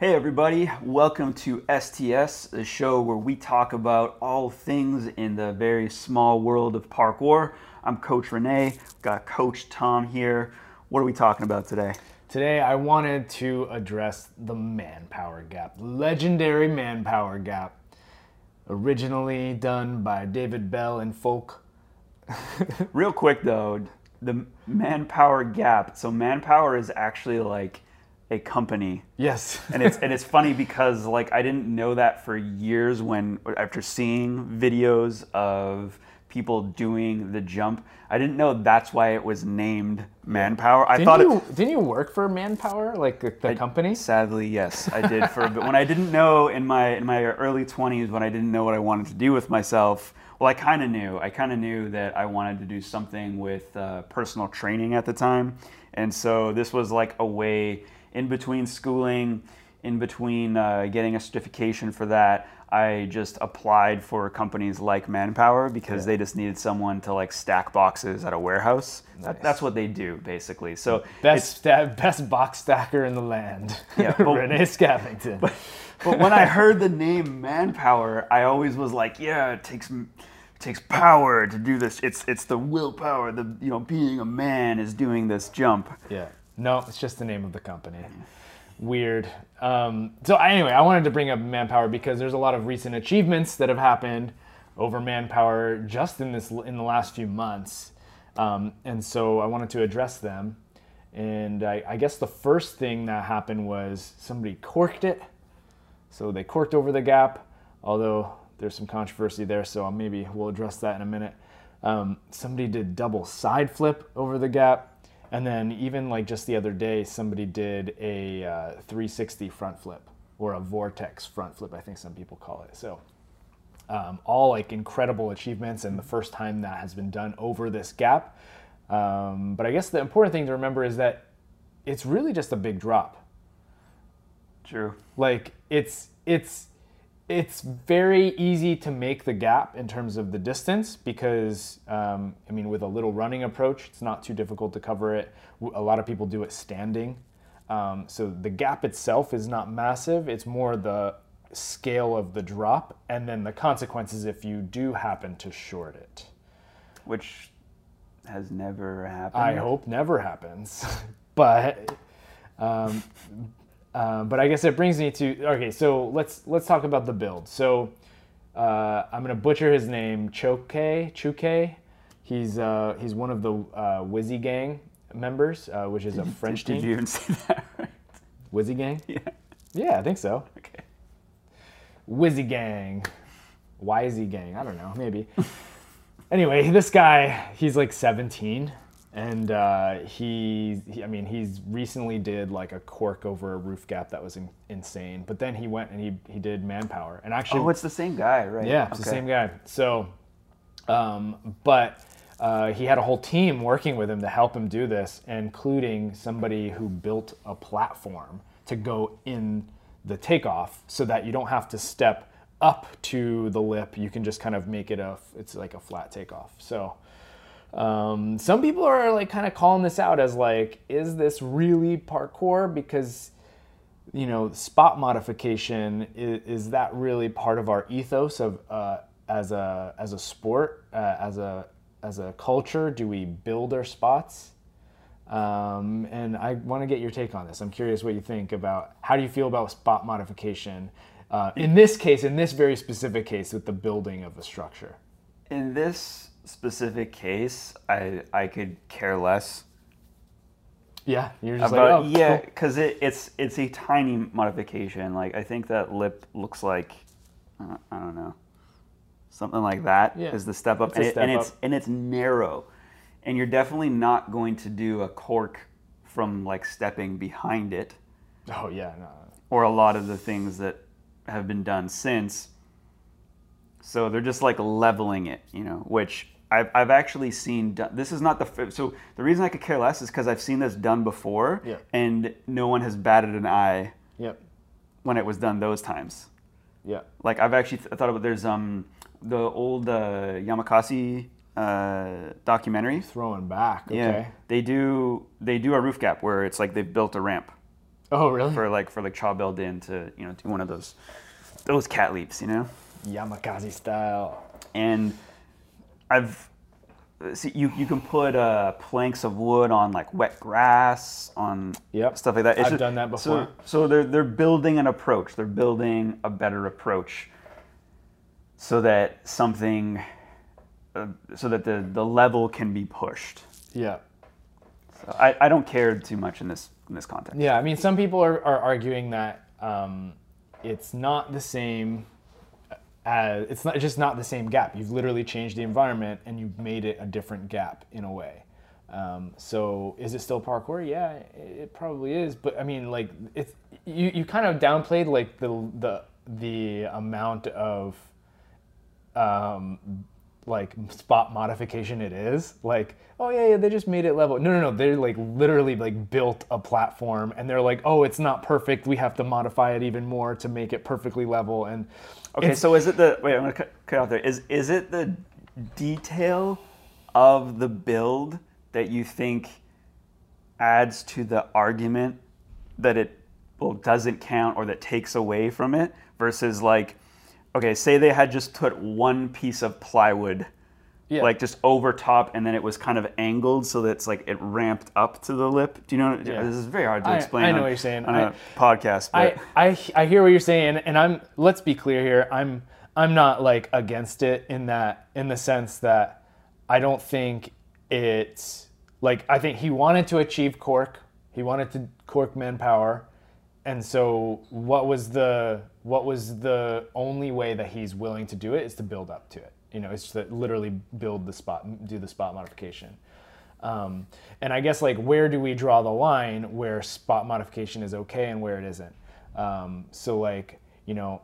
Hey, everybody, welcome to STS, a show where we talk about all things in the very small world of parkour. I'm Coach Renee, got Coach Tom here. What are we talking about today? Today, I wanted to address the manpower gap, legendary manpower gap, originally done by David Belle and Folk. Real quick though, the manpower gap. So, manpower is actually like a company. Yes. and it's and it's funny because like I didn't know that for years when after seeing videos of people doing the jump, I didn't know that's why it was named Manpower. I didn't thought you, it didn't you work for Manpower, like the, the company? Sadly, yes, I did for a bit. When I didn't know in my in my early 20s when I didn't know what I wanted to do with myself, well, I kind of knew. I kind of knew that I wanted to do something with uh, personal training at the time, and so this was like a way in between schooling, in between uh, getting a certification for that, I just applied for companies like Manpower because yeah. they just needed someone to like stack boxes at a warehouse. Nice. That, that's what they do basically. So best sta- best box stacker in the land. Yeah, but, Renee Scavington. But, but when I heard the name Manpower, I always was like, yeah, it takes it takes power to do this. It's it's the willpower. The you know being a man is doing this jump. Yeah. No, it's just the name of the company. Weird. Um, so anyway, I wanted to bring up manpower because there's a lot of recent achievements that have happened over manpower just in this in the last few months, um, and so I wanted to address them. And I, I guess the first thing that happened was somebody corked it. So they corked over the gap, although there's some controversy there, so maybe we'll address that in a minute. Um, somebody did double side flip over the gap. And then even like just the other day, somebody did a uh, 360 front flip or a vortex front flip, I think some people call it. So um, all like incredible achievements and the first time that has been done over this gap. Um, but I guess the important thing to remember is that it's really just a big drop. True. Like it's it's it's very easy to make the gap in terms of the distance because um, I mean with a little running approach it's not too difficult to cover it. A lot of people do it standing, um, so the gap itself is not massive. It's more the scale of the drop and then the consequences if you do happen to short it, which has never happened. I hope never happens, but. Um, um, but I guess it brings me to okay. So let's let's talk about the build. So uh, I'm gonna butcher his name, Choke Chuke. He's uh, he's one of the uh, Wizzy Gang members, uh, which is a French did, team. Did you even say that right? Wizzy Gang. Yeah. Yeah, I think so. Okay. Wizzy Gang, Wisey Gang. I don't know, maybe. anyway, this guy, he's like 17 and uh, he, he, I mean, he's recently did like a cork over a roof gap that was in, insane. But then he went and he he did manpower, and actually, oh, it's the same guy, right? Yeah, it's okay. the same guy. So, um, but uh, he had a whole team working with him to help him do this, including somebody who built a platform to go in the takeoff, so that you don't have to step up to the lip. You can just kind of make it a, it's like a flat takeoff. So. Um, some people are like kind of calling this out as like, is this really parkour? Because you know, spot modification is, is that really part of our ethos of uh, as a as a sport, uh, as a as a culture? Do we build our spots? Um, and I want to get your take on this. I'm curious what you think about how do you feel about spot modification uh, in this case, in this very specific case, with the building of a structure. In this specific case, I I could care less. Yeah, you're just about like, oh, yeah, because cool. it, it's it's a tiny modification. Like I think that lip looks like uh, I don't know something like that yeah. is the step up, and, it, step and up. it's and it's narrow, and you're definitely not going to do a cork from like stepping behind it. Oh yeah, no. Or a lot of the things that have been done since. So they're just like leveling it, you know, which I've, I've actually seen done. This is not the so the reason I could care less is because I've seen this done before, yeah. and no one has batted an eye. Yep. When it was done those times. Yeah. Like I've actually th- thought about there's um the old uh, Yamakasi uh, documentary. Throwing back. Okay. Yeah. They do they do a roof gap where it's like they've built a ramp. Oh, really? for like for like Chao Din to you know do one of those those cat leaps, you know. Yamakasi style. And I've see you you can put uh, planks of wood on like wet grass on Yep. stuff like that. I've just- done that so- before. So, they're they're building an approach. They're building a better approach so that something uh, so that the the level can be pushed. Yeah. So I, I don't care too much in this in this context. Yeah, I mean, some people are, are arguing that um, it's not the same as it's not just not the same gap. You've literally changed the environment and you've made it a different gap in a way. Um, so is it still parkour? Yeah, it, it probably is. But I mean, like it's you, you kind of downplayed like the the the amount of um, like spot modification it is. Like, oh yeah, yeah, they just made it level. No, no, no. They're like literally like built a platform, and they're like, oh, it's not perfect. We have to modify it even more to make it perfectly level. And Okay, it's- so is it the wait? I'm gonna cut, cut out there. Is is it the detail of the build that you think adds to the argument that it well doesn't count or that takes away from it versus like okay, say they had just put one piece of plywood Yeah. like just over top and then it was kind of angled so that it's like it ramped up to the lip. Do you know? Yeah. This is very hard to I- explain. I know on- what you're saying. on I- a podcast, but I, I I hear what you're saying, and I'm let's be clear here. I'm I'm not like against it in that in the sense that I don't think it's like I think he wanted to achieve Cork. He wanted to Cork manpower, and so what was the what was the only way that he's willing to do it is to build up to it. You know, it's to literally build the spot, do the spot modification. Um, and I guess like where do we draw the line where spot modification is okay and where it isn't? Um, so like you know,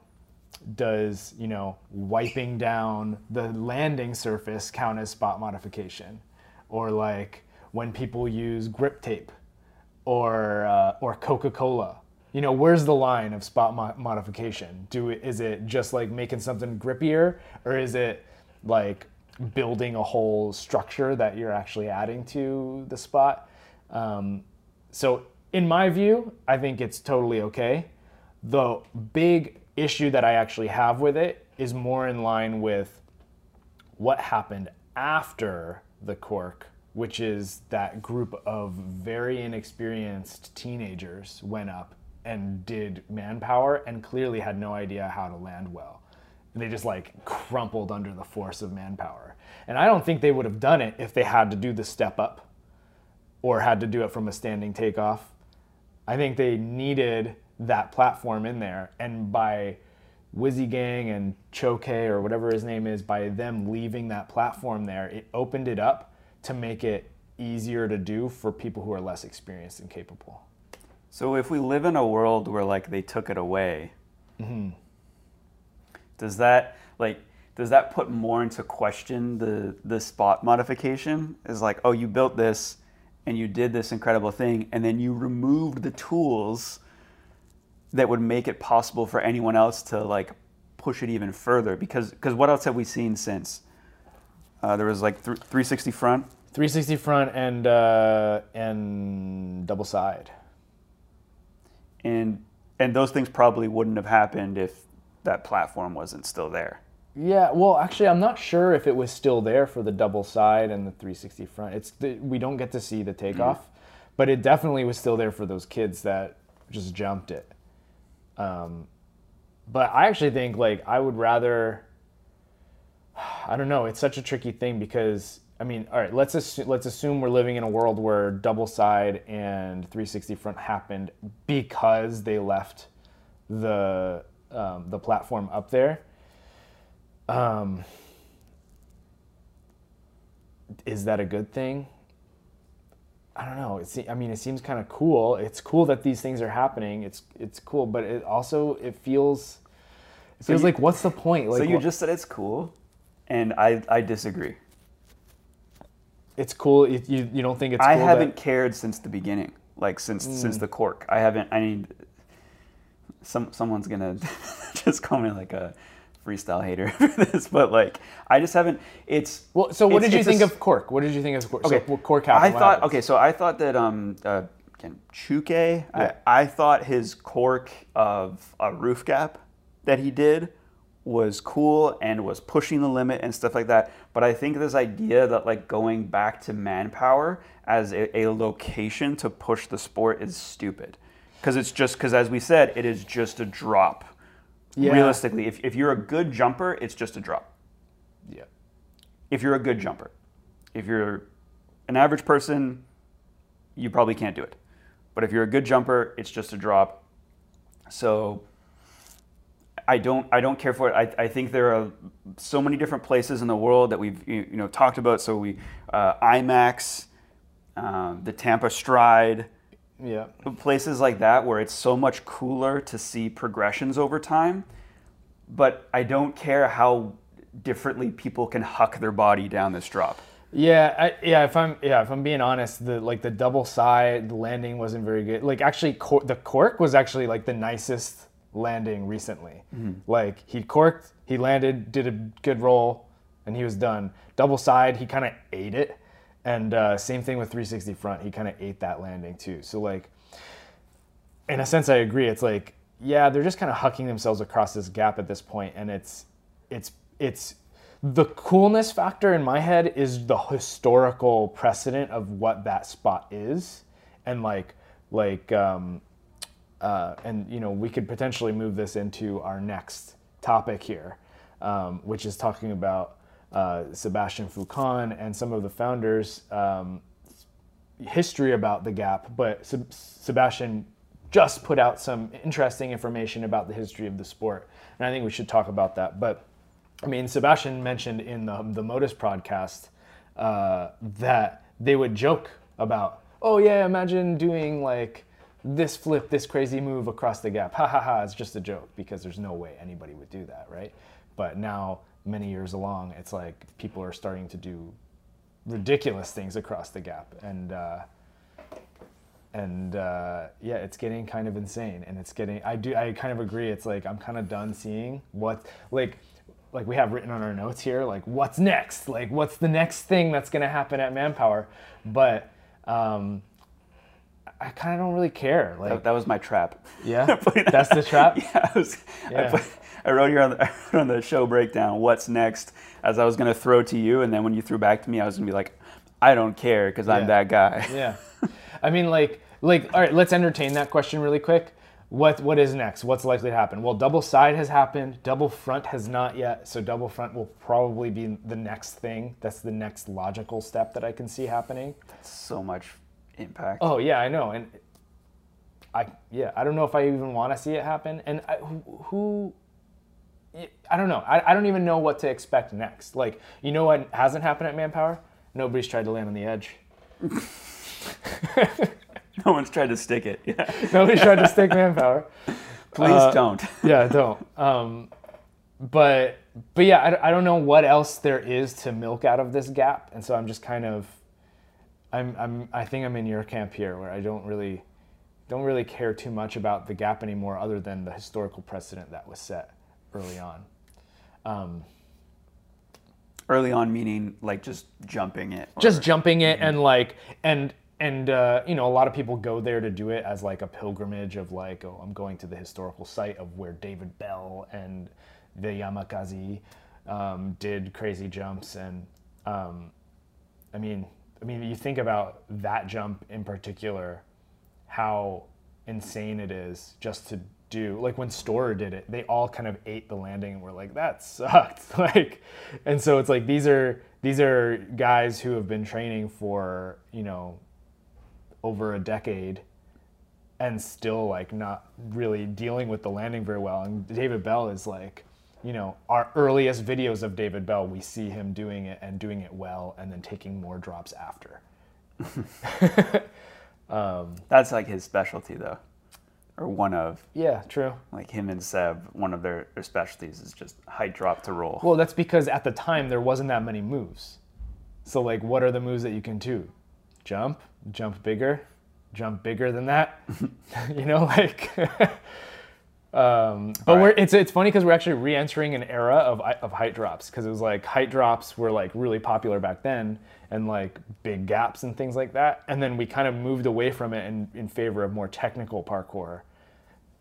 does you know wiping down the landing surface count as spot modification, or like when people use grip tape, or uh, or Coca Cola? You know, where's the line of spot mo- modification? Do it, is it just like making something grippier, or is it like building a whole structure that you're actually adding to the spot? Um, so, in my view, I think it's totally okay. The big issue that I actually have with it is more in line with what happened after the cork, which is that group of very inexperienced teenagers went up and did manpower and clearly had no idea how to land well. And they just like crumpled under the force of manpower. And I don't think they would have done it if they had to do the step up or had to do it from a standing takeoff. I think they needed that platform in there. And by Wizzy Gang and Choke or whatever his name is, by them leaving that platform there, it opened it up to make it easier to do for people who are less experienced and capable. So if we live in a world where like they took it away, mm-hmm. Does that like does that put more into question the the spot modification? Is like, oh, you built this and you did this incredible thing, and then you removed the tools that would make it possible for anyone else to like push it even further. Because because what else have we seen since? Uh, there was like th- 360 front. 360 front and uh, and double side. and and those things probably wouldn't have happened if that platform wasn't still there. Yeah, well, actually, I'm not sure if it was still there for the double side and the 360 front. It's the, we don't get to see the takeoff, but it definitely was still there for those kids that just jumped it. Um, but I actually think like I would rather. I don't know. It's such a tricky thing because I mean, all right. Let's assume, let's assume we're living in a world where double side and 360 front happened because they left the um, the platform up there. Um, is that a good thing? I don't know. It's, I mean, it seems kind of cool. It's cool that these things are happening. It's it's cool, but it also it feels it feels you- like what's the point? Like so you just said it's cool, and I I disagree. it's cool. You you don't think it's I cool haven't that- cared since the beginning, like since Mm. since the cork. I haven't. I mean, some someone's gonna just call me like a freestyle hater for this, but like I just haven't. It's Well, so what did you it's a think of Cork? What did you think of Cork? Okay, so, Cork I happened. what thought okay, so I thought that um, uh, again, Chuke. I, I thought his cork of a roof gap that he did was cool and was pushing the limit and stuff like that. But I think this idea that like going back to manpower as a, a location to push the sport is stupid. Because it's just because as we said, it is just a drop. Yeah. Realistically, if, if you're a good jumper, it's just a drop. Yeah. If you're a good jumper. If you're an average person, you probably can't do it. But if you're a good jumper, it's just a drop. So I don't I don't care for it. I, I think there are so many different places in the world that we've you you know talked about. So we uh, IMAX, um, the Tampa Stride, Yeah. places like that where it's so much cooler to see progressions over time. But I don't care how differently people can huck their body down this drop. Yeah, I, yeah. If I'm yeah, if I'm being honest, the like the double side landing wasn't very good. Like actually, cor- the cork was actually like the nicest landing recently. Mm-hmm. Like he corked, he landed, did a good roll, and he was done. Double side, he kind of ate it, and uh, same thing with 360 front. He kind of ate that landing too. So like, in a sense, I agree. It's like yeah, they're just kind of hucking themselves across this gap at this point, and it's it's it's the coolness factor in my head is the historical precedent of what that spot is and like like um uh and you know we could potentially move this into our next topic here um, which is talking about uh, Sebastian Foucan and some of the founders um, history about the gap, but Seb- Sebastian just put out some interesting information about the history of the sport, and I think we should talk about that. But I mean, Sebastian mentioned in the the Modus podcast uh, that they would joke about, oh yeah, imagine doing like this flip, this crazy move across the gap. Ha ha ha! It's just a joke because there's no way anybody would do that, right? But now, many years along, it's like people are starting to do ridiculous things across the gap. And uh, and uh, yeah it's getting kind of insane. And it's getting i do i kind of agree. It's like i'm kind of done seeing what like like we have written on our notes here like what's next? Like what's the next thing that's going to happen at manpower? But um, i kind of don't really care like That, that was my trap. yeah? That's the trap? Yeah, I, was, Yeah. I, put, I wrote here on the, on the show breakdown what's next? as I was going to throw to you, and then when you threw back to me, I was going to be like, I don't care because Yeah. I'm that guy. yeah. I mean like like all right let's entertain that question really quick. What what is next? What's likely to happen? Well double side has happened double front has not yet so double front will probably be the next thing. That's the next logical step that i can see happening. That's So much impact. oh yeah i know and i yeah i don't know if i even want to see it happen and I, who, who I don't know. I, I don't even know what to expect next. Like, you know what hasn't happened at Manpower? Nobody's tried to land on the edge. No one's tried to stick it. Yeah. Nobody's tried to stick Manpower. Please Uh, don't. yeah, don't. Um, but but yeah, I, I don't know what else there is to milk out of this gap, and so I'm just kind of, I'm I'm I think I'm in your camp here, where I don't really, don't really care too much about the gap anymore, other than the historical precedent that was set early on. Um, Early on, meaning like just jumping it. or- just jumping it and like and and uh, you know a lot of people go there to do it as like a pilgrimage of like oh I'm going to the historical site of where David Belle and the Yamakasi um, did crazy jumps and um, I mean I mean you think about that jump in particular how insane it is just to do like when Storror did it they all kind of ate the landing and were like that sucked. Like and so it's like these are these are guys who have been training for you know over a decade and still like not really dealing with the landing very well. And David Belle is like you know our earliest videos of David Belle we see him doing it and doing it well and then taking more drops after um, That's like his specialty, though, or one of. yeah true Like him and Seb, one of their, their specialties is just height drop to roll. Well, that's because at the time there wasn't that many moves. So like what are the moves that you can do? Jump, jump bigger, jump bigger than that. you know, like um, but Right. we're it's it's funny because we're actually re-entering an era of of height drops because it was like height drops were like really popular back then and like big gaps and things like that. And then we kind of moved away from it in, in favor of more technical parkour.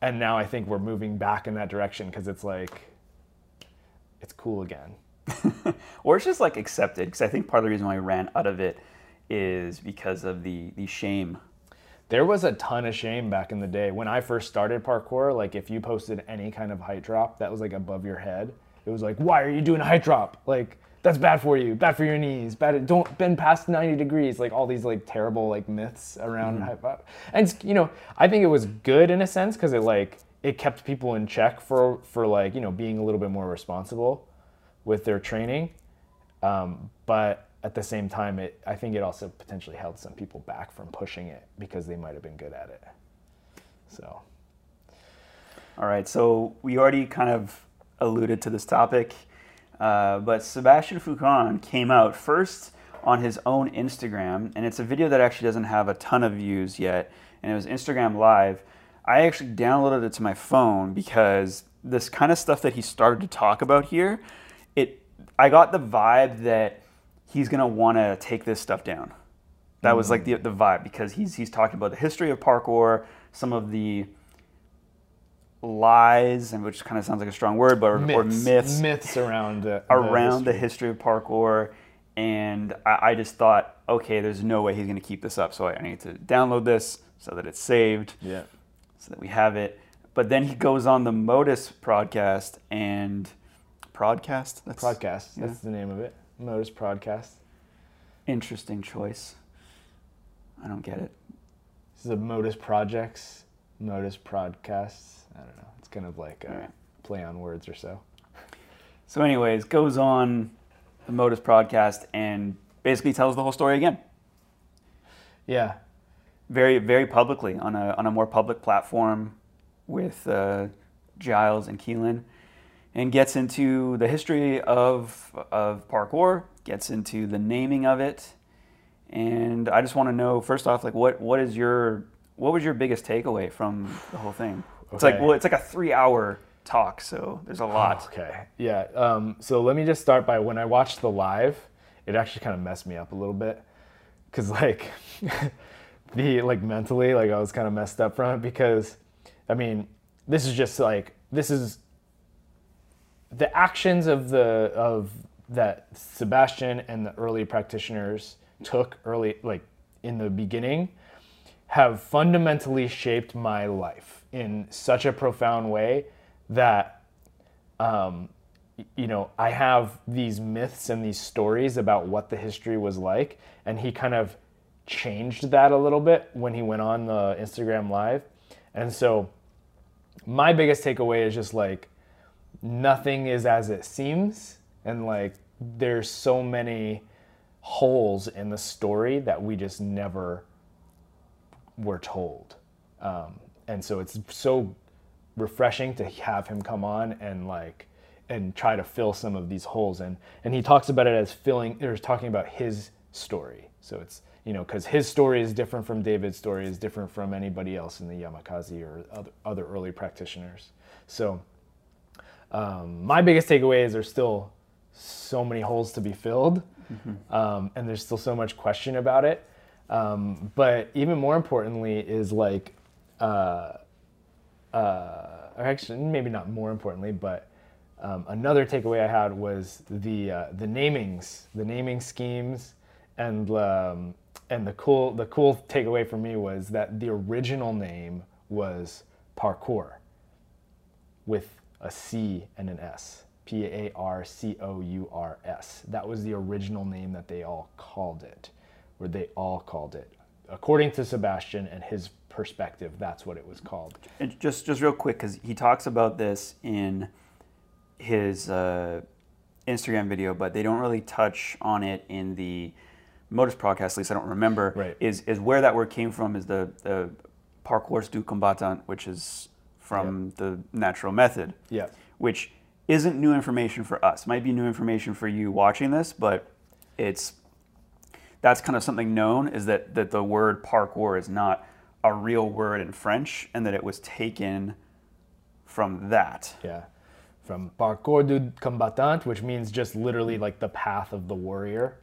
And now I think we're moving back in that direction because it's like, it's cool again. or it's just like accepted because I think part of the reason why we ran out of it is because of the the shame. There was a ton of shame back in the day when I first started parkour. Like if you posted any kind of height drop that was like above your head, it was like, why are you doing a height drop? Like that's bad for you, bad for your knees, bad. Don't bend past 90 degrees. Like all these like terrible like myths around mm-hmm. height. And you know, I think it was good in a sense because it like it kept people in check for for like you know being a little bit more responsible with their training. Um, but at the same time, it I think it also potentially held some people back from pushing it because they might have been good at it. So. All right, so we already kind of alluded to this topic, uh, but Sebastian Foucan came out first on his own Instagram, and it's a video that actually doesn't have a ton of views yet, and it was Instagram Live. I actually downloaded it to my phone because this kind of stuff that he started to talk about here it I got the vibe that he's gonna want to take this stuff down. That mm-hmm. was like the the vibe because he's he's talking about the history of parkour, some of the lies, and which kind of sounds like a strong word, but myths, or myths myths around the, around the history. the history of parkour. And I, I, just thought, okay, there's no way he's gonna keep this up, so I, I need to download this so that it's saved. Yeah. So that we have it. But then he goes on the Modus podcast and Prodcast. That's, Prodcast. Yeah. That's the name of it. Modus Podcast. Interesting choice. I don't get it. This is a Modus Projects, Modus Podcasts. I don't know. It's kind of like a right. play on words or so. So, anyways, goes on the Modus Podcast and basically tells the whole story again. Yeah. Very, very publicly on a on a more public platform with uh, Giles and Keelan and gets into the history of, of parkour, gets into the naming of it. And I just want to know first off, like what, what is your what was your biggest takeaway from the whole thing? Okay. It's like well, it's like a three hour talk, so there's a lot. Oh, okay, yeah. Um, so let me just start by when I watched the live, it actually kind of messed me up a little bit, cause like the like mentally, like I was kind of messed up from it because, I mean, this is just like this is the actions of the of that Sebastian and the early practitioners took early like in the beginning have fundamentally shaped my life in such a profound way that um, you know I have these myths and these stories about what the history was like, and he kind of changed that a little bit when he went on the Instagram live, and so my biggest takeaway is just like nothing is as it seems and like there's so many holes in the story that we just never were told. Um, and so it's so refreshing to have him come on and like and try to fill some of these holes. And and he talks about it as filling or talking about his story. So it's you know because his story is different from david's story is different from anybody else in the yamakasi or other, other early practitioners. So um, my biggest takeaway is there's still so many holes to be filled, mm-hmm. um, and there's still so much question about it. Um, but even more importantly is like, uh, uh, or actually maybe not more importantly, but um, another takeaway I had was the uh, the namings, the naming schemes, and um, and the cool the cool takeaway for me was that the original name was parkour with a C and an S. P A R C O U R S. That was the original name that they all called it, or they all called it. According to Sebastian and his perspective, that's what it was called. And just, just real quick, because he talks about this in his uh, Instagram video, but they don't really touch on it in the Modus Prodcast. At least I don't remember. Right. Is is where that word came from? Is the the parcours du combattant, which is from yep. the natural method. Yeah. Which isn't new information for us. Might be new information for you watching this, but it's that's kind of something known is that that the word parkour is not a real word in French and that it was taken from that. Yeah. From parcours du combattant, which means just literally like the path of the warrior.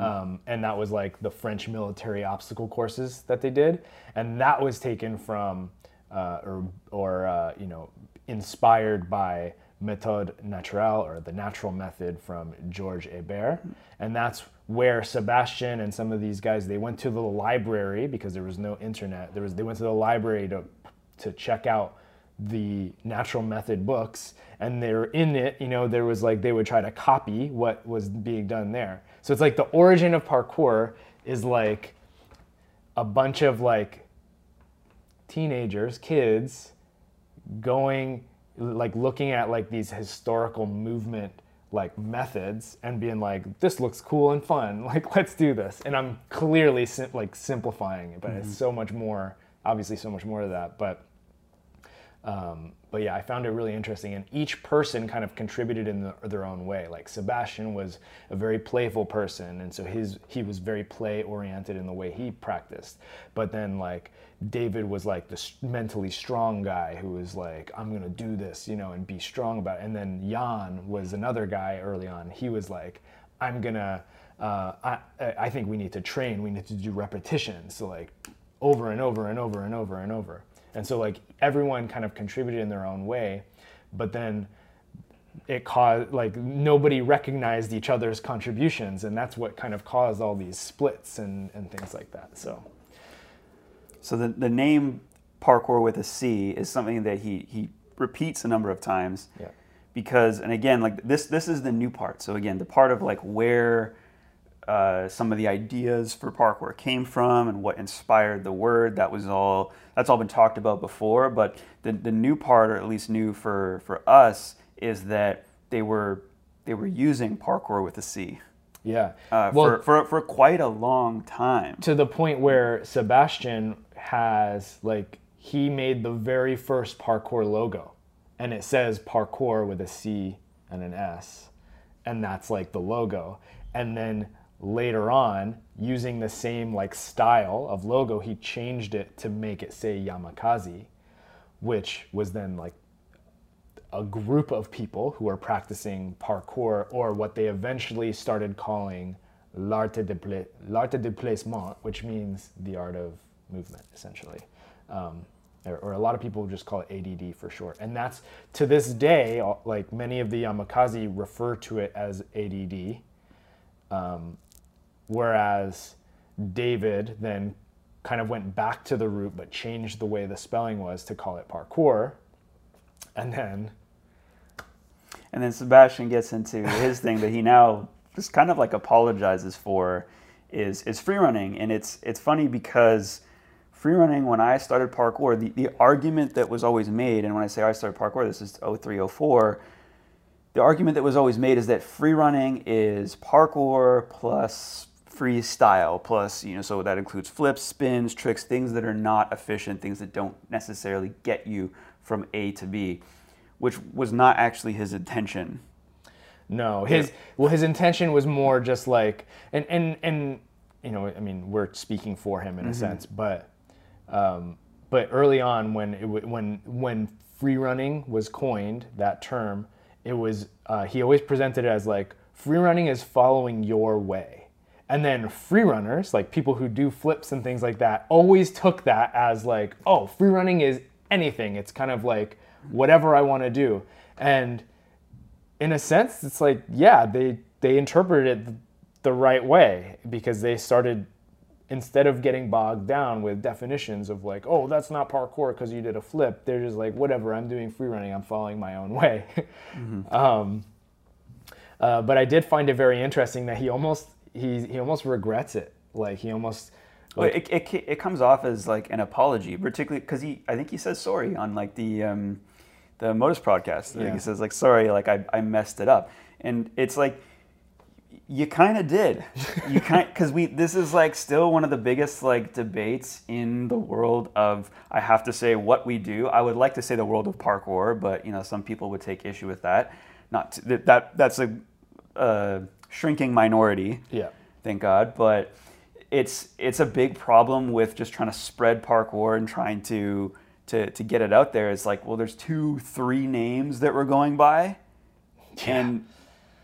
Um, and that was like the French military obstacle courses that they did, and that was taken from uh, or or uh, you know inspired by méthode naturelle or the natural method from Georges Hébert, and that's where Sebastian and some of these guys they went to the library because there was no internet. There was they went to the library to to check out the natural method books. And they're in it you know there was like they would try to copy what was being done there. So it's like the origin of parkour is like a bunch of like teenagers kids going like looking at like these historical movement like methods and being like this looks cool and fun. Like let's do this. And i'm clearly sim- like simplifying it but it's so much more obviously so much more to that. But um, but yeah, I found it really interesting, and each person kind of contributed in the, their own way. Like Sebastian was a very playful person, and so his he was very play oriented in the way he practiced. But then like David was like the mentally strong guy who was like, I'm gonna do this, you know, and be strong about it. And then Jan was another guy early on. He was like, I'm gonna. Uh, I, I think we need to train. We need to do repetitions. So like over and over and over and over and over. And so like everyone kind of contributed in their own way, but then it caused like nobody recognized each other's contributions and that's what kind of caused all these splits and, and things like that. So So the, the name parkour with a C is something that he, he repeats a number of times. Yeah. Because and again, like this this is the new part. So again, the part of like where uh, some of the ideas for parkour came from and what inspired the word. That was all that's all been talked about before. But the, the new part, or at least new for, for us, is that they were they were using parkour with a C yeah. uh, well, for, for for quite a long time. to the point where Sebastian has like he made the very first parkour logo and it says parkour with a C and an S and that's like the logo. And then later on using the same like style of logo he changed it to make it say Yamakasi which was then like a group of people who are practicing parkour or what they eventually started calling l'art de, pla- l'art de placement, which means the art of movement, essentially. Um, or, or a lot of people just call it ADD for short. And that's to this day, like many of the Yamakasi refer to it as ADD. Um, whereas David then kind of went back to the root but changed the way the spelling was to call it parkour. And then And then Sebastian gets into his thing that he now just kind of like apologizes for is is free running. And it's it's funny because free running when I started parkour, the, the argument that was always made, and when I say I started parkour, this is 03, 04, the argument that was always made is that free running is parkour plus freestyle plus you know so that includes flips spins tricks things that are not efficient things that don't necessarily get you from a to b which was not actually his intention. No, his well, his intention was more just like, and and and you know, I mean, we're speaking for him in a mm-hmm. sense, but um, but early on when it when when free running was coined, that term, it was uh, he always presented it as like free running is following your way, and then free runners, like people who do flips and things like that, always took that as like, oh, free running is anything. It's kind of like whatever I want to do, and in a sense, it's like, yeah, they they interpreted it the right way because they started instead of getting bogged down with definitions of like, oh, that's not parkour because you did a flip. They're just like, whatever, I'm doing free running. I'm following my own way. um, uh, but I did find it very interesting that he almost he he almost regrets it. Like he almost Well, it, it, it comes off as like an apology, particularly because he, I think he says sorry on like the um, the Modus podcast. Yeah. He says like sorry, like I, I messed it up, and it's like you kind of did. You kind because we this is like still one of the biggest like debates in the world of I have to say what we do. I would like to say the world of parkour, but you know some people would take issue with that. Not to, that, that that's a, a shrinking minority yeah thank God. But it's it's a big problem with just trying to spread parkour and trying to to to get it out there. It's like, well, there's two, three names that we're going by, and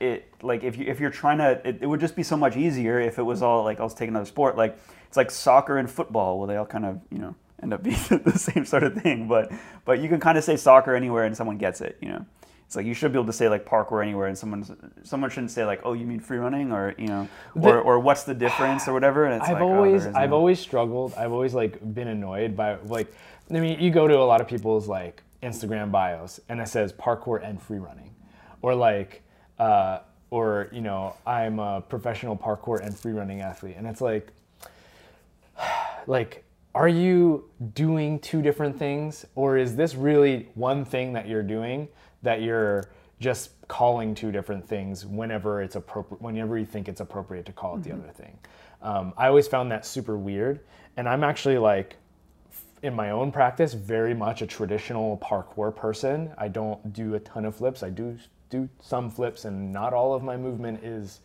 it like if you if you're trying to, it, it would just be so much easier if it was all like I'll take another sport. Like it's like soccer and football. Well, they all kind of you know end up being the same sort of thing. But but you can kind of say soccer anywhere and someone gets it. You know. It's like you should be able to say like parkour anywhere, and someone someone shouldn't say like, oh, you mean free running, or you know, or, or what's the difference, or whatever. And it's I've like, oh, always is I've always struggled. I've always like been annoyed by like I mean you go to a lot of people's like Instagram bios and it says parkour and free running, or like uh, or you know I'm a professional parkour and free running athlete, and it's like like are you doing two different things? Or is this really one thing that you're doing that you're just calling two different things whenever it's appropriate whenever you think it's appropriate to call it the other thing? Um, i always found that super weird. And i'm actually like in my own practice very much a traditional parkour person. I don't do a ton of flips. I do do some flips and not all of my movement is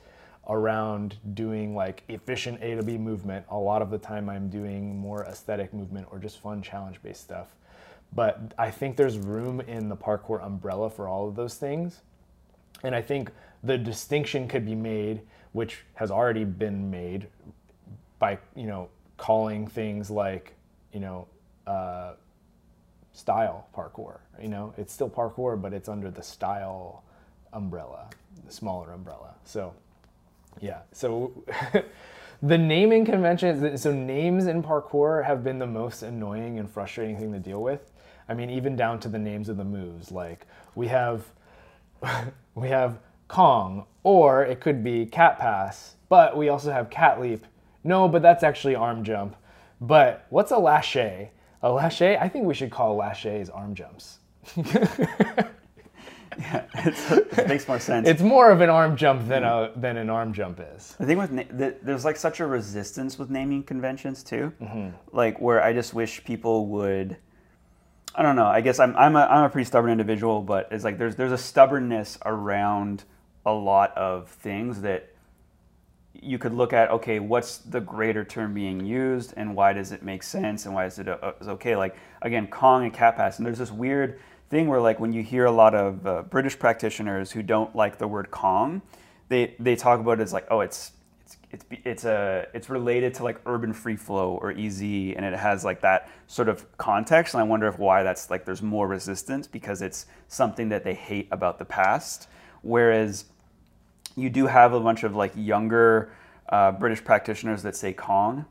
around doing like efficient a to b movement. A lot of the time i'm doing more aesthetic movement or just fun challenge based stuff. But i think there's room in the parkour umbrella for all of those things. And I think the distinction could be made, which has already been made, by you know calling things like you know uh, style parkour. You know, it's still parkour, but it's under the style umbrella, the smaller umbrella. So yeah, so. The naming conventions, so names in parkour have been the most annoying and frustrating thing to deal with. I mean, even down to the names of the moves. Like we have we have Kong, or it could be Cat Pass, but we also have Cat Leap. No, but that's actually arm jump. But what's a lache? A lache? I think we should call laches arm jumps. it's, it makes more sense. It's more of an arm jump than a than an arm jump is. I think with na- the, there's like such a resistance with naming conventions too, Mm-hmm. like where I just wish people would. I don't know. I guess I'm I'm a, I'm a pretty stubborn individual, but it's like there's there's a stubbornness around a lot of things that you could look at. Okay, what's the greater term being used, and why does it make sense, and why is it uh, is okay? Like again, Kong and Cat Pass, and there's this weird thing where like when you hear a lot of uh, British practitioners who don't like the word Kong, they they talk about it as like oh it's it's it's it's a it's related to like urban free flow or EZ and it has like that sort of context and I wonder if why that's like there's more resistance because it's something that they hate about the past. Whereas you do have a bunch of like younger uh, British practitioners that say Kong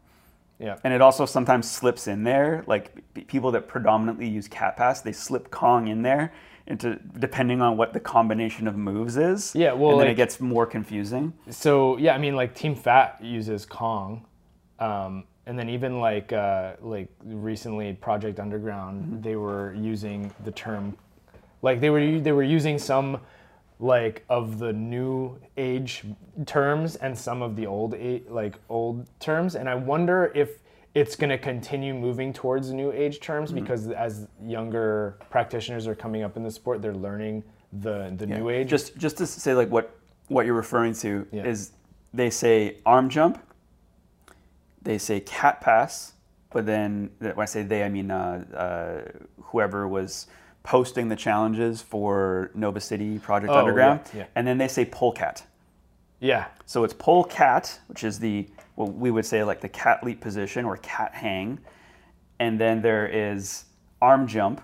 Yeah. and it also sometimes slips in there like people that predominantly use cat pass they slip Kong in there into depending on what the combination of moves is. Yeah, well, and then it gets more confusing. So yeah, I mean like Team Fat uses Kong, um, and then even like uh, like recently Project Underground, they were using the term, like they were they were using some like of the new age terms and some of the old like old terms, and I wonder if it's going to continue moving towards new age terms because as younger practitioners are coming up in the sport, they're learning the the new age. Just just to say like what what you're referring to Yeah. is they say arm jump, they say cat pass, but then when I say they, I mean uh, uh, whoever was posting the challenges for Nova City Project Oh, Underground, yeah, yeah. and then they say polecat. yeah, So it's pole cat, which is the what we would say like the cat leap position or cat hang, and then there is arm jump,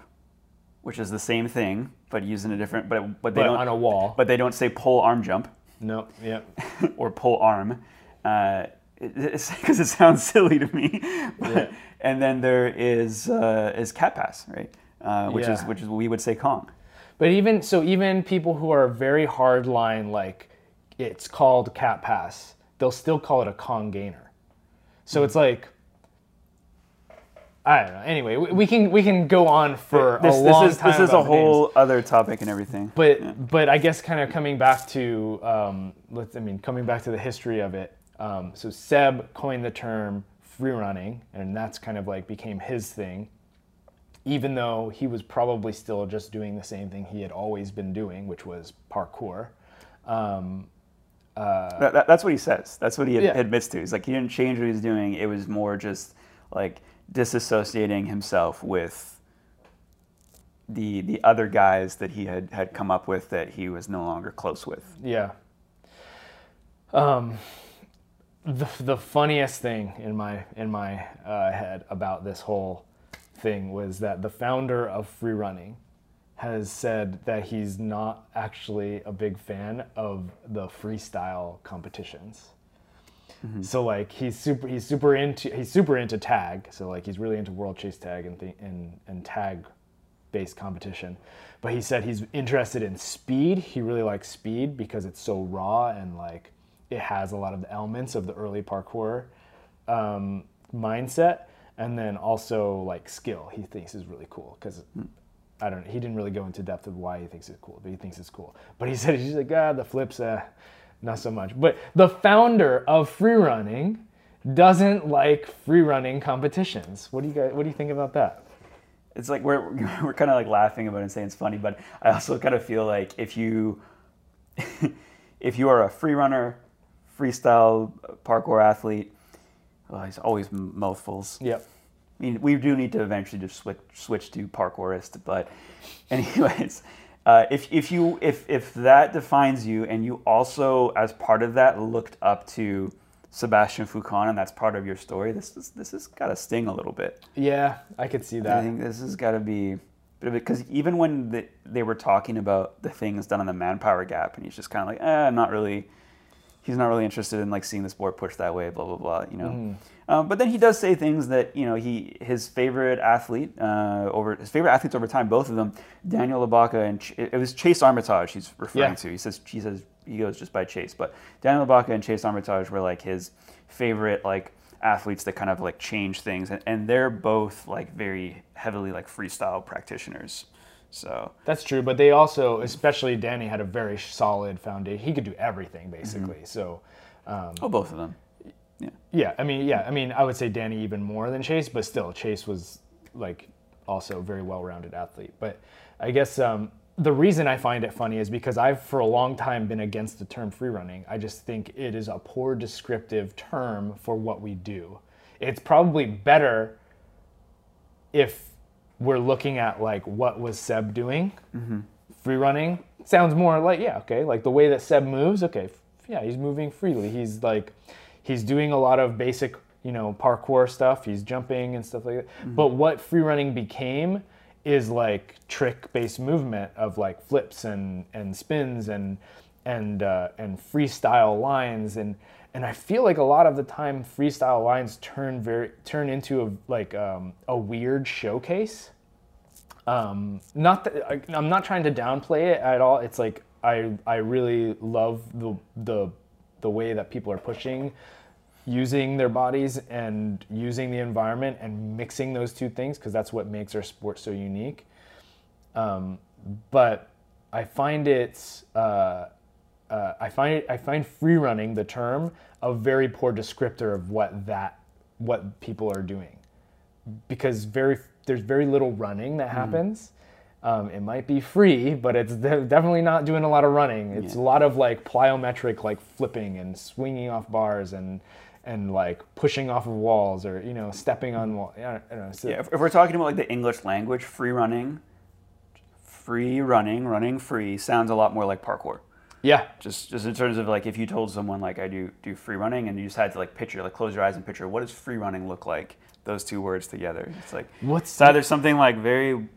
which is the same thing but using a different but but they But don't on a wall. but they don't say pole arm jump no, yeah. or pole arm. Uh, because it, sounds silly to me, But- and then there is uh, is cat pass, right? Uh, which is Yeah. which is we would say Kong. But even so, even people who are very hard line, like it's called cat pass, they'll still call it a Kong gainer. So it's like, I don't know. Anyway, we, can we can go on for This, a this long is time. this is a about the names. whole other topic and everything. But but I guess kind of coming back to um, let's I mean coming back to the history of it. Um, so Seb coined the term free running, and that's kind of like became his thing. Even though he was probably still just doing the same thing he had always been doing, which was parkour. Um, That, that- that's what he says. That's what he Yeah. admits to. He's like he didn't change what he was doing. It was more just like disassociating himself with the the other guys that he had had come up with that he was no longer close with. yeah, the, the funniest thing in my in my uh, head about this whole thing was that the founder of free running has said that he's not actually a big fan of the freestyle competitions. So like he's super he's super into he's super into tag. So like he's really into world chase tag and th- and and tag based competition. But he said he's interested in speed. He really likes speed because it's so raw and like it has a lot of the elements of the early parkour um, mindset. And then also like skill, he thinks is really cool because I don't. Know. He didn't really go into depth of why he thinks it's cool, but he thinks it's cool. But he said he's like, ah, the flips, uh, not so much. But the founder of free running doesn't like free running competitions. What do you guys? What do you think about that? it's like we're we're kind of like laughing about it and saying it's funny, but I also kind of feel like if you if you are a free runner, freestyle parkour athlete, well, it's always mouthfuls. Yep. I mean, we do need to eventually just switch switch to parkourist, but anyways, uh, if if you if if that defines you, and you also as part of that looked up to Sebastian Foucault, and that's part of your story, this is this has got to sting a little bit. Yeah, I could see that. I think this has got to be because even when the, they were talking about the things done on the manpower gap, and he's just kind of like, eh, I'm not really. He's not really interested in like seeing the sport push that way, blah blah blah. You know, um, but then he does say things that you know he his favorite athlete uh, over his favorite athletes over time, both of them, Daniel Ilabaca and Ch- it was Chase Armitage. He's referring Yeah. to. He says he says he goes just by Chase, but Daniel Ilabaca and Chase Armitage were like his favorite like athletes that kind of like change things, and, and they're both like very heavily like freestyle practitioners. So That's true, but they also, especially Danny, had a very solid foundation. He could do everything basically. So, um, oh, both of them. yeah, I mean, yeah, I mean, I would say Danny even more than Chase, but still, Chase was like also a very well-rounded athlete. But I guess um, the reason I find it funny is because I've for a long time been against the term free running. I just think it is a poor descriptive term for what we do. It's probably better if we're looking at like what was Seb doing. Free running sounds more like yeah, okay, like the way that Seb moves. Okay, f- yeah, he's moving freely. He's like he's doing a lot of basic, you know, parkour stuff. He's jumping and stuff like that. But what free running became is like trick-based movement of like flips and and spins and and uh, and freestyle lines and and I feel like a lot of the time freestyle lines turn very turn into a like um, a weird showcase. Um, not that I, I'm not trying to downplay it at all. It's like I I really love the the the way that people are pushing using their bodies and using the environment and mixing those two things because that's what makes our sport so unique. Um, but I find it uh, uh, I find I find free running the term a very poor descriptor of what that what people are doing because very there's very little running that happens. Um, it might be free, but it's de- definitely not doing a lot of running. It's a lot of like plyometric, like flipping and swinging off bars and and like pushing off of walls or you know stepping on wall. I don't, I don't know. So, Yeah, if, if we're talking about like the English language, free running, free running, running free sounds a lot more like parkour. Yeah, Just just in terms of like if you told someone like I do do free running and you just had to like picture like close your eyes and picture what does free running look like? Those two words together. It's like What's it's either something like very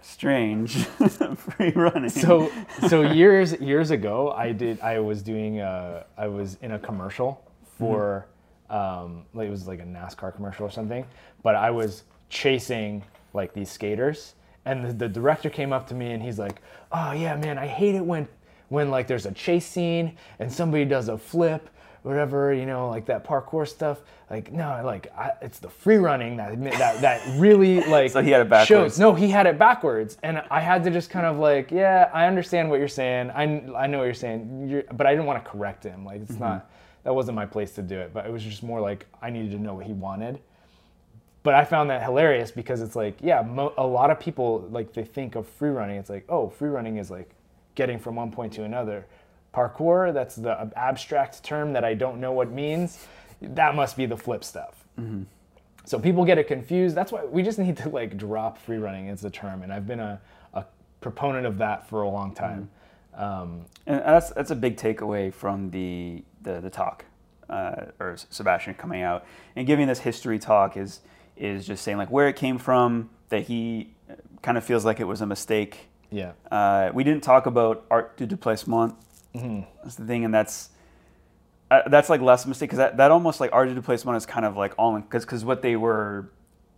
strange, free running. so so years years ago i did i was doing uh i was in a commercial for um like it was like a nascar commercial or something but i was chasing like these skaters and the, the director came up to me and he's like oh yeah man i hate it when when like there's a chase scene and somebody does a flip whatever you know like that parkour stuff like no like I, it's the free running that that that really like So he had it backwards. shows. No he had it backwards. And i had to just kind of like yeah i understand what you're saying. I, I know what you're saying. You're, but i didn't want to correct him. Like it's not mm-hmm. that wasn't my place to do it. But it was just more like i needed to know what he wanted. But i found that hilarious because it's like yeah mo- a lot of people like they think of free running. It's like oh free running is like getting from one point to another parkour that's the abstract term that i don't know what means that must be the flip stuff so people get it confused. That's why we just need to like drop free running as a term, and I've been a, a proponent of that for a long time. Um, And that's that's a big takeaway from the the, the talk, uh, or Sebastian coming out and giving this history talk is is just saying like where it came from. That he kind of feels like it was a mistake. Yeah. Uh, we didn't talk about art du déplacement. That's the thing, and that's uh, that's like less mistake because that, that almost like art du déplacement is kind of like all because because what they were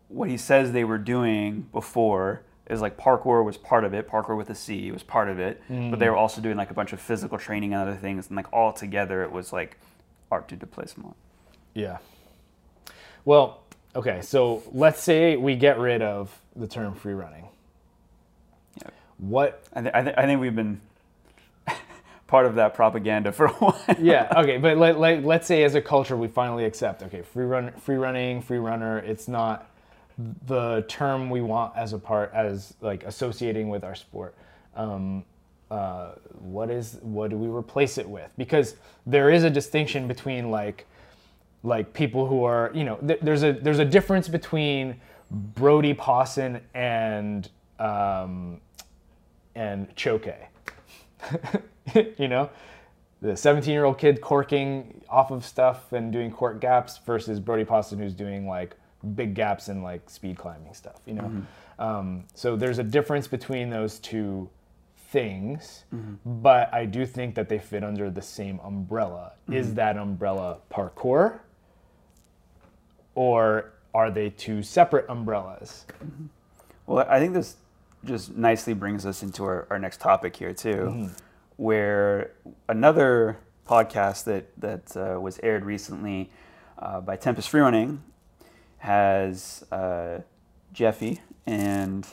what he says they were doing before is like parkour was part of it parkour with a c was part of it but they were also doing like a bunch of physical training and other things and like all together it was like art du déplacement Yeah. Well, okay, so let's say we get rid of the term free running. What I, th- I, th- I think we've been part of that propaganda for a while yeah, okay, but let, let, let's say as a culture we finally accept okay, free run free running, free runner, it's not the term we want as a part as like associating with our sport. Um, uh, what is what do we replace it with? Because there is a distinction between like like people who are you know th- there's a there's a difference between Brodie Pawson and um, and Choke. you know, the 17 year old kid corking off of stuff and doing cork gaps versus Brodie Pawson who's doing like big gaps and like speed climbing stuff. You know, mm-hmm. um, so there's a difference between those two things, mm-hmm. but I do think that they fit under the same umbrella. Mm-hmm. Is that umbrella parkour? Or are they two separate umbrellas? Well, I think this just nicely brings us into our, our next topic here too, where another podcast that that uh, was aired recently uh, by Tempest Freerunning has uh, Jeffy and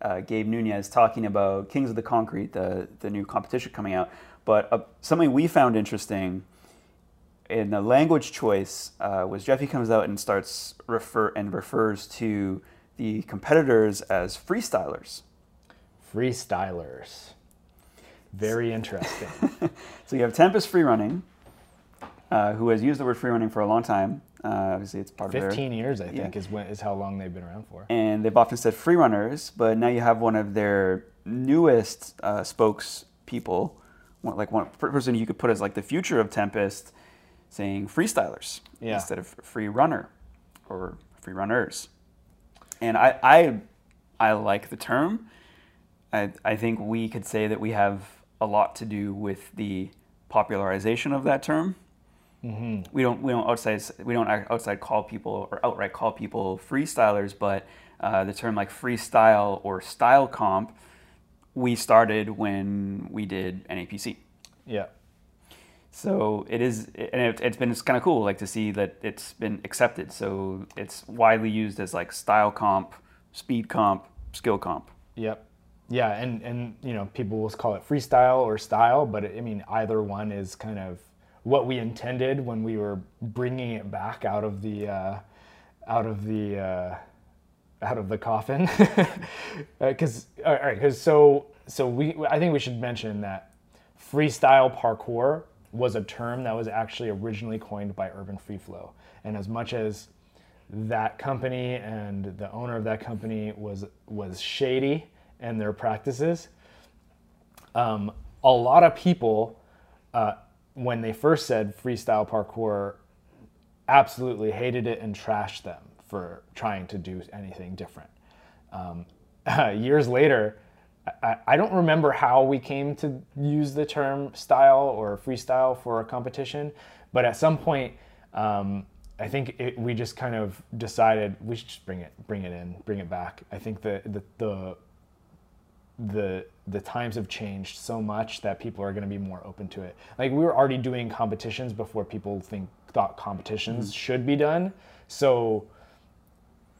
uh, Gabe Nunez talking about Kings of the Concrete, the the new competition coming out. But uh, something we found interesting in the language choice uh, was Jeffy comes out and starts refer and refers to the competitors as freestylers. Freestylers. Very interesting. So you have Tempest Freerunning, uh, who has used the word freerunning for a long time. Uh, obviously, it's part of their 15 years, I think, is when is how long they've been around for. and they've often said freerunners, but now you have one of their newest uh, spokespeople, one, like one person you could put as like the future of Tempest, saying freestylers Yeah. instead of free runner or free runners. And I, I, I like the term. I, I think we could say that we have a lot to do with the popularization of that term. We don't we don't outside we don't outside call people or outright call people freestylers, but uh, the term like freestyle or style comp, we started when we did NAPC. Yeah. So it is, and it, it's been it's kind of cool, like to see that it's been accepted. So it's widely used as like style comp, speed comp, skill comp. Yep. Yeah, and and you know people will call it freestyle or style, but I mean either one is kind of what we intended when we were bringing it back out of the uh, out of the uh, out of the coffin. Because all right, because so so we I think we should mention that freestyle parkour was a term that was actually originally coined by Urban Freeflow, and as much as that company and the owner of that company was was shady and their practices. Um, a lot of people, uh, when they first said freestyle parkour, absolutely hated it and trashed them for trying to do anything different. Um, years later, I, I don't remember how we came to use the term style or freestyle for a competition, but at some point, um, I think it, we just kind of decided we should just bring it, bring it in, bring it back. I think the the the the, the times have changed so much that people are going to be more open to it. Like we were already doing competitions before people think thought competitions should be done, so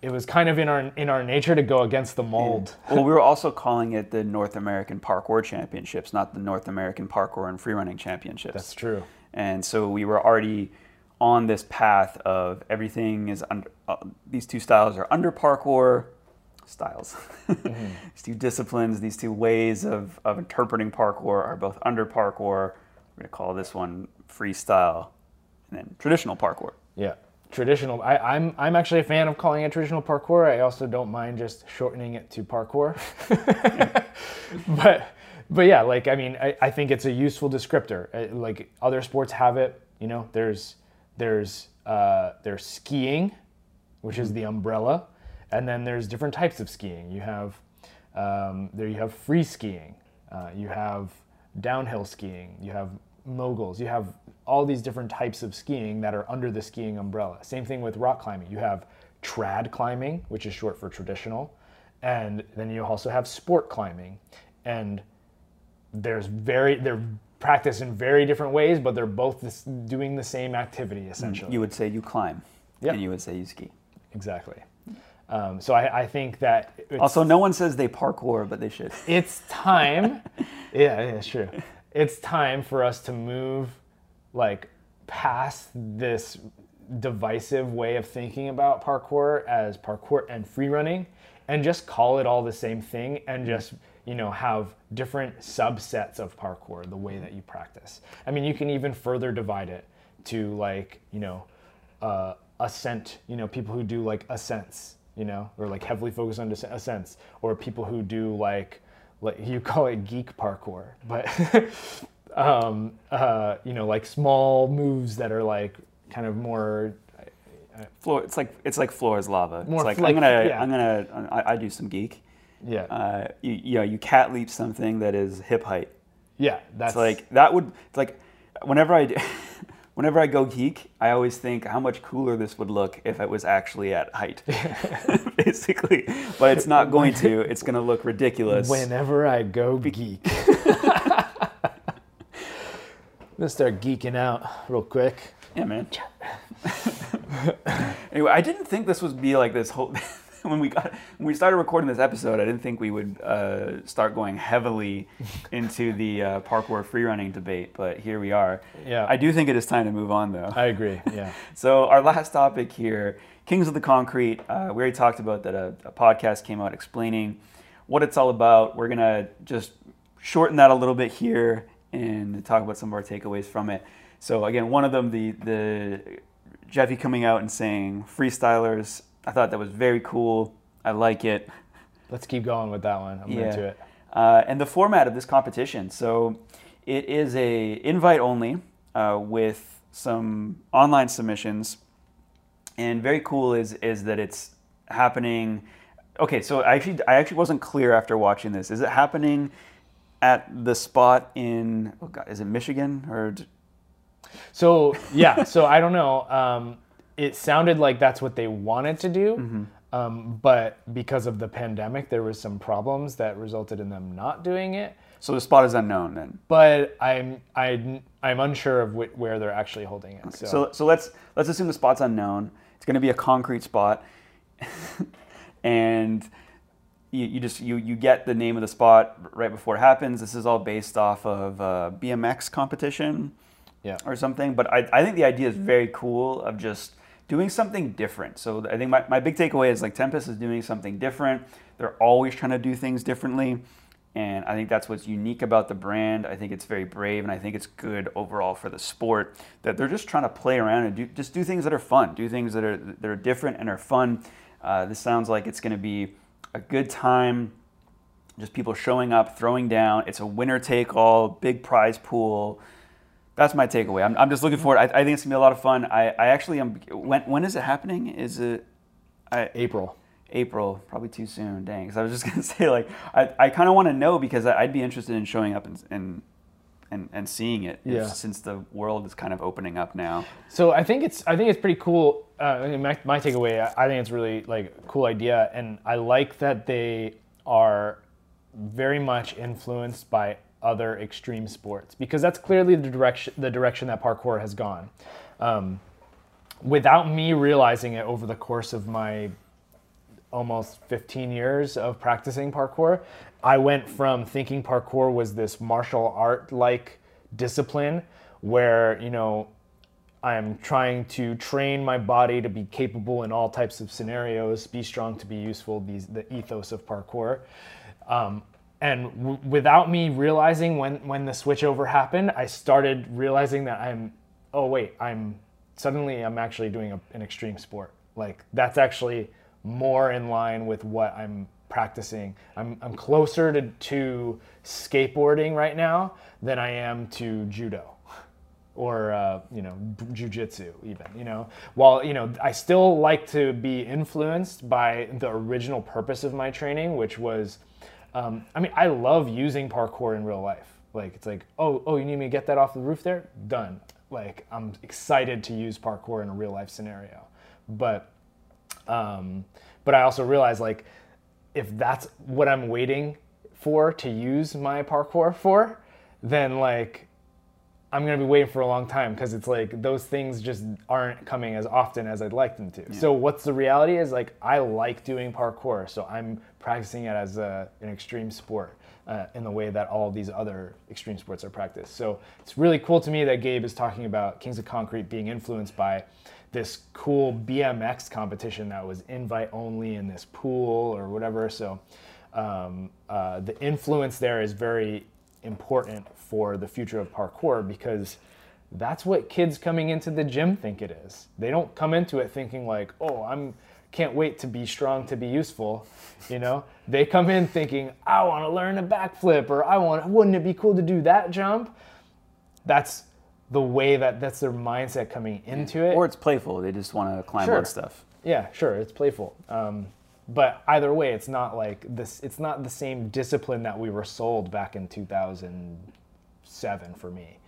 it was kind of in our in our nature to go against the mold. well, we were also calling it the North American Parkour Championships, not the North American Parkour and Freerunning Championships. That's true. And so we were already on this path of everything is under, uh, these two styles are under parkour styles. these two disciplines, these two ways of, of interpreting parkour are both under parkour. We're going to call this one freestyle and then traditional parkour. Yeah. Traditional. I, I'm I'm actually a fan of calling it traditional parkour. I also don't mind just shortening it to parkour. but but yeah, like I mean, I, I think it's a useful descriptor. Uh, Like other sports have it. You know, there's there's uh, there's skiing, which is the umbrella, and then there's different types of skiing. You have um, there you have free skiing, uh, you have downhill skiing, you have moguls, you have all these different types of skiing that are under the skiing umbrella. Same thing with rock climbing. You have trad climbing, which is short for traditional, and then you also have sport climbing, and there's very they're practiced in very different ways, but they're both this, doing the same activity essentially. You would say you climb, Yeah. and you would say you ski. exactly. Um, so I, I think that it's, Also, no one says they parkour, but they should. it's time. yeah, yeah, sure. It's time for us to move like past this divisive way of thinking about parkour as parkour and free running and just call it all the same thing and just you know have different subsets of parkour the way that you practice. I mean you can even further divide it to like you know uh, ascent you know people who do like ascents you know or like heavily focus on ascents or people who do like like you call it geek parkour but um uh you know like small moves that are like kind of more Floor. It's like it's like floor is lava. More it's like like- I'm gonna yeah. I'm gonna I, I do some geek. yeah Uh, you, you know, you cat leap something that is hip height. yeah that's It's like that would it's like whenever I do, whenever I go geek, I always think how much cooler this would look if it was actually at height, basically. But it's not going to. It's going to look ridiculous. whenever i go geek I'm gonna start geeking out real quick Yeah, man. anyway, I didn't think this would be like this whole. when we got when we started recording this episode, I didn't think we would uh, start going heavily into the uh, parkour freerunning debate, but here we are. Yeah. I do think it is time to move on, though. i agree yeah So our last topic here, Kings of the Concrete. Uh, we already talked about that. A, a podcast came out explaining what it's all about. We're gonna just shorten that a little bit here and talk about some of our takeaways from it. So again, one of them, the the Jeffy coming out and saying freestylers. I thought that was very cool. I like it. let's keep going with that one i'm Yeah. into it Uh, and the format of this competition. So it is a invite only uh, with some online submissions. And very cool is is that it's happening. Okay, so I actually I actually wasn't clear after watching this. Is it happening at the spot in oh God, is it Michigan or So yeah, so I don't know. Um, it sounded like that's what they wanted to do, Mm-hmm. um, but because of the pandemic, there was some problems that resulted in them not doing it. so the spot is unknown then. But I'm I, I'm unsure of wh- where they're actually holding it. So, So, so let's let's assume the spot's unknown. It's going to be a concrete spot, and you, you just you you get the name of the spot right before it happens. This is all based off of a BMX competition yeah, or something. But I, I think the idea is very cool of just doing something different. So I think my, my big takeaway is like Tempest is doing something different. They're always trying to do things differently. And I think that's what's unique about the brand. I think it's very brave and I think it's good overall for the sport that they're just trying to play around and do just do things that are fun, do things that are that are different and are fun. Uh, this sounds like it's going to be a good time just people showing up, throwing down. It's a winner take all, big prize pool. That's my takeaway. I'm, I'm just looking forward. I, I think it's gonna be a lot of fun. I, I actually am. When when is it happening? Is it I, April. April? Probably too soon. Dang. Because I was just gonna say like I, I kind of want to know because I- I'd be interested in showing up and and and, and seeing it. if- Yeah. since the world is kind of opening up now. So I think it's I think it's pretty cool. Uh, my, my takeaway, I, I think it's really like a cool idea, and I like that they are very much influenced by other extreme sports because that's clearly the direction the direction that parkour has gone. Um, without me realizing it over the course of my almost 15 years of practicing parkour, I went from thinking parkour was this martial art like discipline where, you know, I'm trying to train my body to be capable in all types of scenarios, be strong to be useful, these the ethos of parkour. Um, and without me realizing when when the switchover happened, I started realizing that I'm oh wait, I'm suddenly I'm actually doing a, an extreme sport. Like that's actually more in line with what I'm practicing. I'm, I'm closer to, to skateboarding right now than I am to judo or uh, you know jujitsu even you know while you know I still like to be influenced by the original purpose of my training which was um, I mean I love using parkour in real life like it's like oh oh you need me to get that off the roof there done like I'm excited to use parkour in a real life scenario but um, but I also realize like if that's what I'm waiting for to use my parkour for then like I'm gonna be waiting for a long time because it's like those things just aren't coming as often as I'd like them to. Yeah. So what's the reality is like I like doing parkour, so I'm practicing it as a, an extreme sport uh, in the way that all these other extreme sports are practiced. So it's really cool to me that Gabe is talking about Kings of Concrete being influenced by this cool BMX competition that was invite only in this pool or whatever. So um, uh, the influence there is very important for the future of parkour because that's what kids coming into the gym think it is. They don't come into it thinking like, "Oh, I'm can't wait to be strong to be useful." You know, they come in thinking, "I want to learn a backflip," or "I want, wouldn't it be cool to do that jump?" That's the way that that's their mindset coming into it. Or it's playful. They just want to climb sure. on stuff. Yeah, sure, it's playful. Um, but either way, it's not like this. It's not the same discipline that we were sold back in 2007 for me.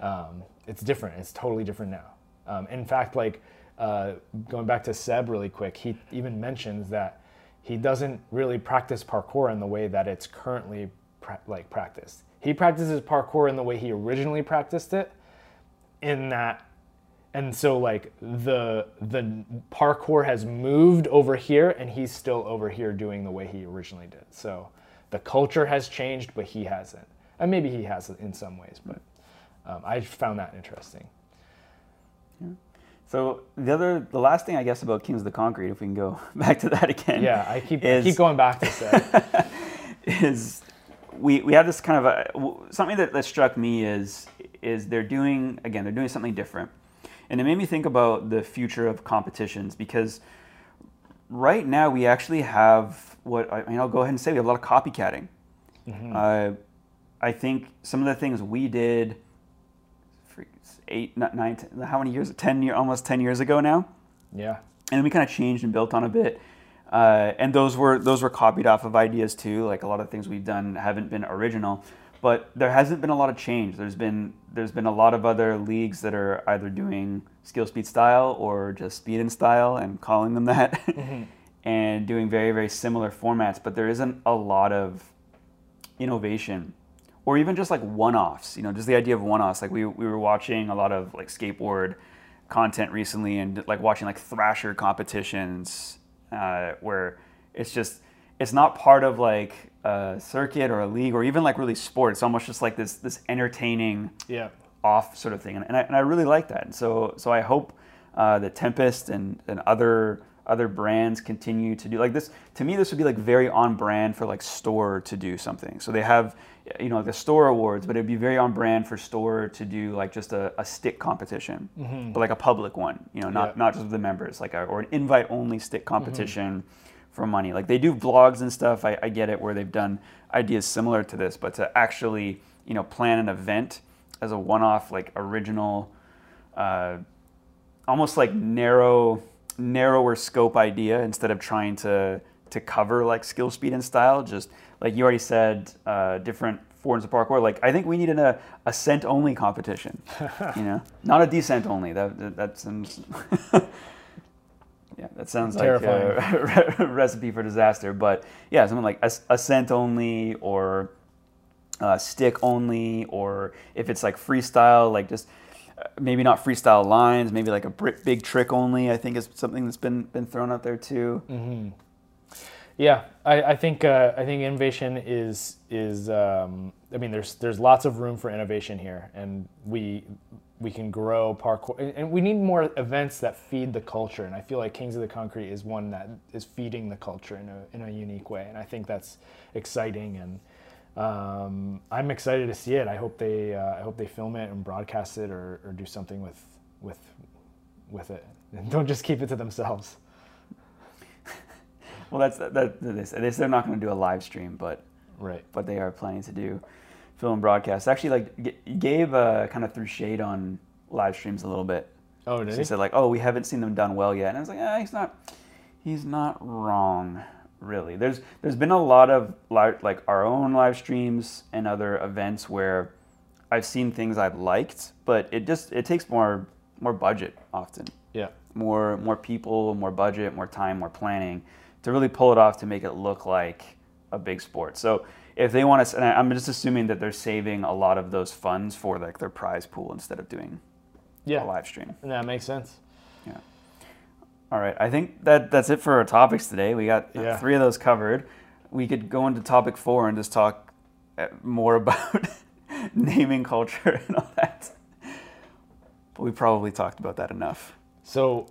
Um, it's different. It's totally different now. Um, in fact, like uh, going back to Seb really quick, he even mentions that he doesn't really practice parkour in the way that it's currently pra- like practiced. He practices parkour in the way he originally practiced it, in that and so like the the parkour has moved over here and he's still over here doing the way he originally did so the culture has changed but he hasn't and maybe he has in some ways but um, i found that interesting. So the other the last thing i guess about kings of the concrete if we can go back to that again yeah i keep is, I keep going back to that is we, we have this kind of a, something that, that struck me is is they're doing again they're doing something different and it made me think about the future of competitions because right now we actually have what I mean, I'll go ahead and say we have a lot of copycatting. Mm-hmm. Uh, I think some of the things we did eight, nine, ten, how many years? Ten year, almost ten years ago now. Yeah. And we kind of changed and built on a bit. Uh, and those were those were copied off of ideas too. Like a lot of things we've done haven't been original but there hasn't been a lot of change. There's been there's been a lot of other leagues that are either doing skill speed style or just speed and style and calling them that, mm-hmm. and doing very very similar formats. But there isn't a lot of innovation, or even just like one offs. You know, just the idea of one offs. Like we we were watching a lot of like skateboard content recently, and like watching like Thrasher competitions uh, where it's just it's not part of like a circuit or a league or even like really sport. It's almost just like this this entertaining yeah. off sort of thing, and, and, I, and I really like that. And so so I hope uh, that Tempest and and other other brands continue to do like this. To me, this would be like very on brand for like Storror to do something. So they have you know the Storror awards, but it'd be very on brand for Storror to do like just a, a stick competition, mm-hmm. but like a public one. You know, not yeah. not just the members, like a, or an invite only stick mm-hmm. competition. Mm-hmm for money. Like they do vlogs and stuff. I, I get it where they've done ideas similar to this, but to actually you know plan an event as a one-off like original, uh, almost like narrow narrower scope idea instead of trying to to cover like skill, speed, and style. Just like you already said, uh, different forms of parkour. Like I think we need an uh, ascent only competition. you know, not a descent only. That that, that sounds. Yeah, that sounds Terrifying. like a recipe for disaster. But yeah, something like ascent only or uh, stick only, or if it's like freestyle, like just uh, maybe not freestyle lines, maybe like a big trick only. I think is something that's been been thrown out there too. Mm-hmm. Yeah, I, I think uh, I think innovation is is um, I mean there's there's lots of room for innovation here, and we we can grow parkour and we need more events that feed the culture and i feel like kings of the concrete is one that is feeding the culture in a, in a unique way and i think that's exciting and um, i'm excited to see it. I hope they uh, i hope they film it and broadcast it or, or do something with with with it. And don't just keep it to themselves well, that's that, that they said they said they're not going to do a live stream, but Right. but they are planning to do film broadcasts. Actually, like G- Gabe uh, kind of threw shade on live streams a little bit. Oh, did He he? said like, "Oh, we haven't seen them done well yet," and I was like, eh, "He's not, he's not wrong, really." There's there's been a lot of li- like our own live streams and other events where I've seen things I've liked, but it just it takes more more budget often, Yeah. more more people, more budget, more time, more planning to really pull it off to make it look like a big sport. So if they want to, and I'm just assuming that they're saving a lot of those funds for like their prize pool instead of doing Yeah. a live stream. That makes sense. Yeah. All right, I think that that's it for our topics today. We got Yeah. three of those covered. We could go into topic four and just talk uh, more about naming culture and all that. But we probably talked about that enough. So,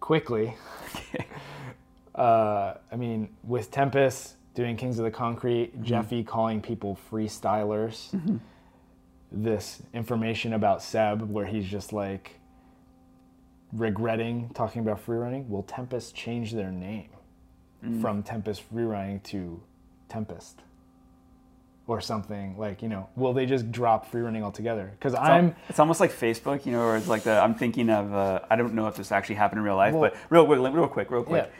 quickly, uh, I mean, with Tempest doing Kings of the Concrete, Jeffy calling people freestylers, this information about Seb where he's just like regretting talking about freerunning. will Tempest change their name from Tempest free running to Tempest? Or something like you know, will they just drop free running altogether? Because I'm it's almost like Facebook, you know, where it's like the I'm thinking of uh, I don't know if this actually happened in real life, Well- but real quick, real quick, real quick.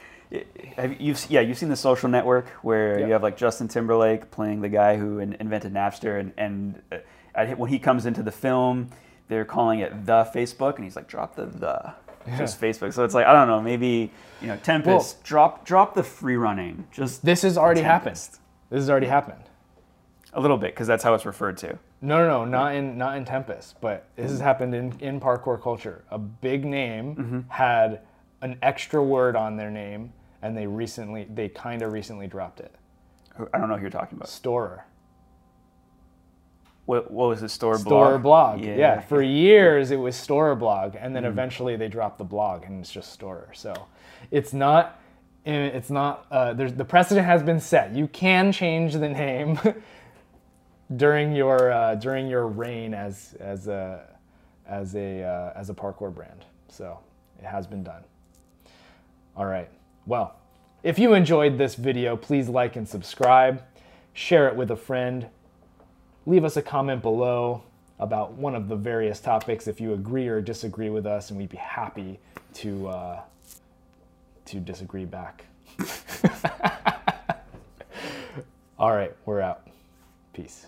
Have you, you've yeah you've seen the Social Network where Yeah. you have like Justin Timberlake playing the guy who in, invented Napster and and uh, when he comes into the film they're calling it the Facebook and he's like drop the the just Facebook so it's like I don't know maybe you know Tempest drop drop the free running just this has already happened. This has already happened. a little bit because that's how it's referred to. No, no, no, not in not in Tempest, but this has happened in, in parkour culture. A big name Mm-hmm. had an extra word on their name, and they recently, they kind of recently dropped it. I don't know who you're talking about. Storror, What, what was the Storror Storror blog? blog. Yeah. for years it was Storror blog, and then Mm. eventually they dropped the blog, and it's just Storror. So, it's not. It's not. Uh, there's the precedent has been set. You can change the name during your uh, during your reign as as a as a uh, as a parkour brand. So it has been done. All right. Well, if you enjoyed this video, please like and subscribe. Share it with a friend. Leave us a comment below about one of the various topics if you agree or disagree with us, and we'd be happy to uh, to disagree back. All right, we're out. Peace.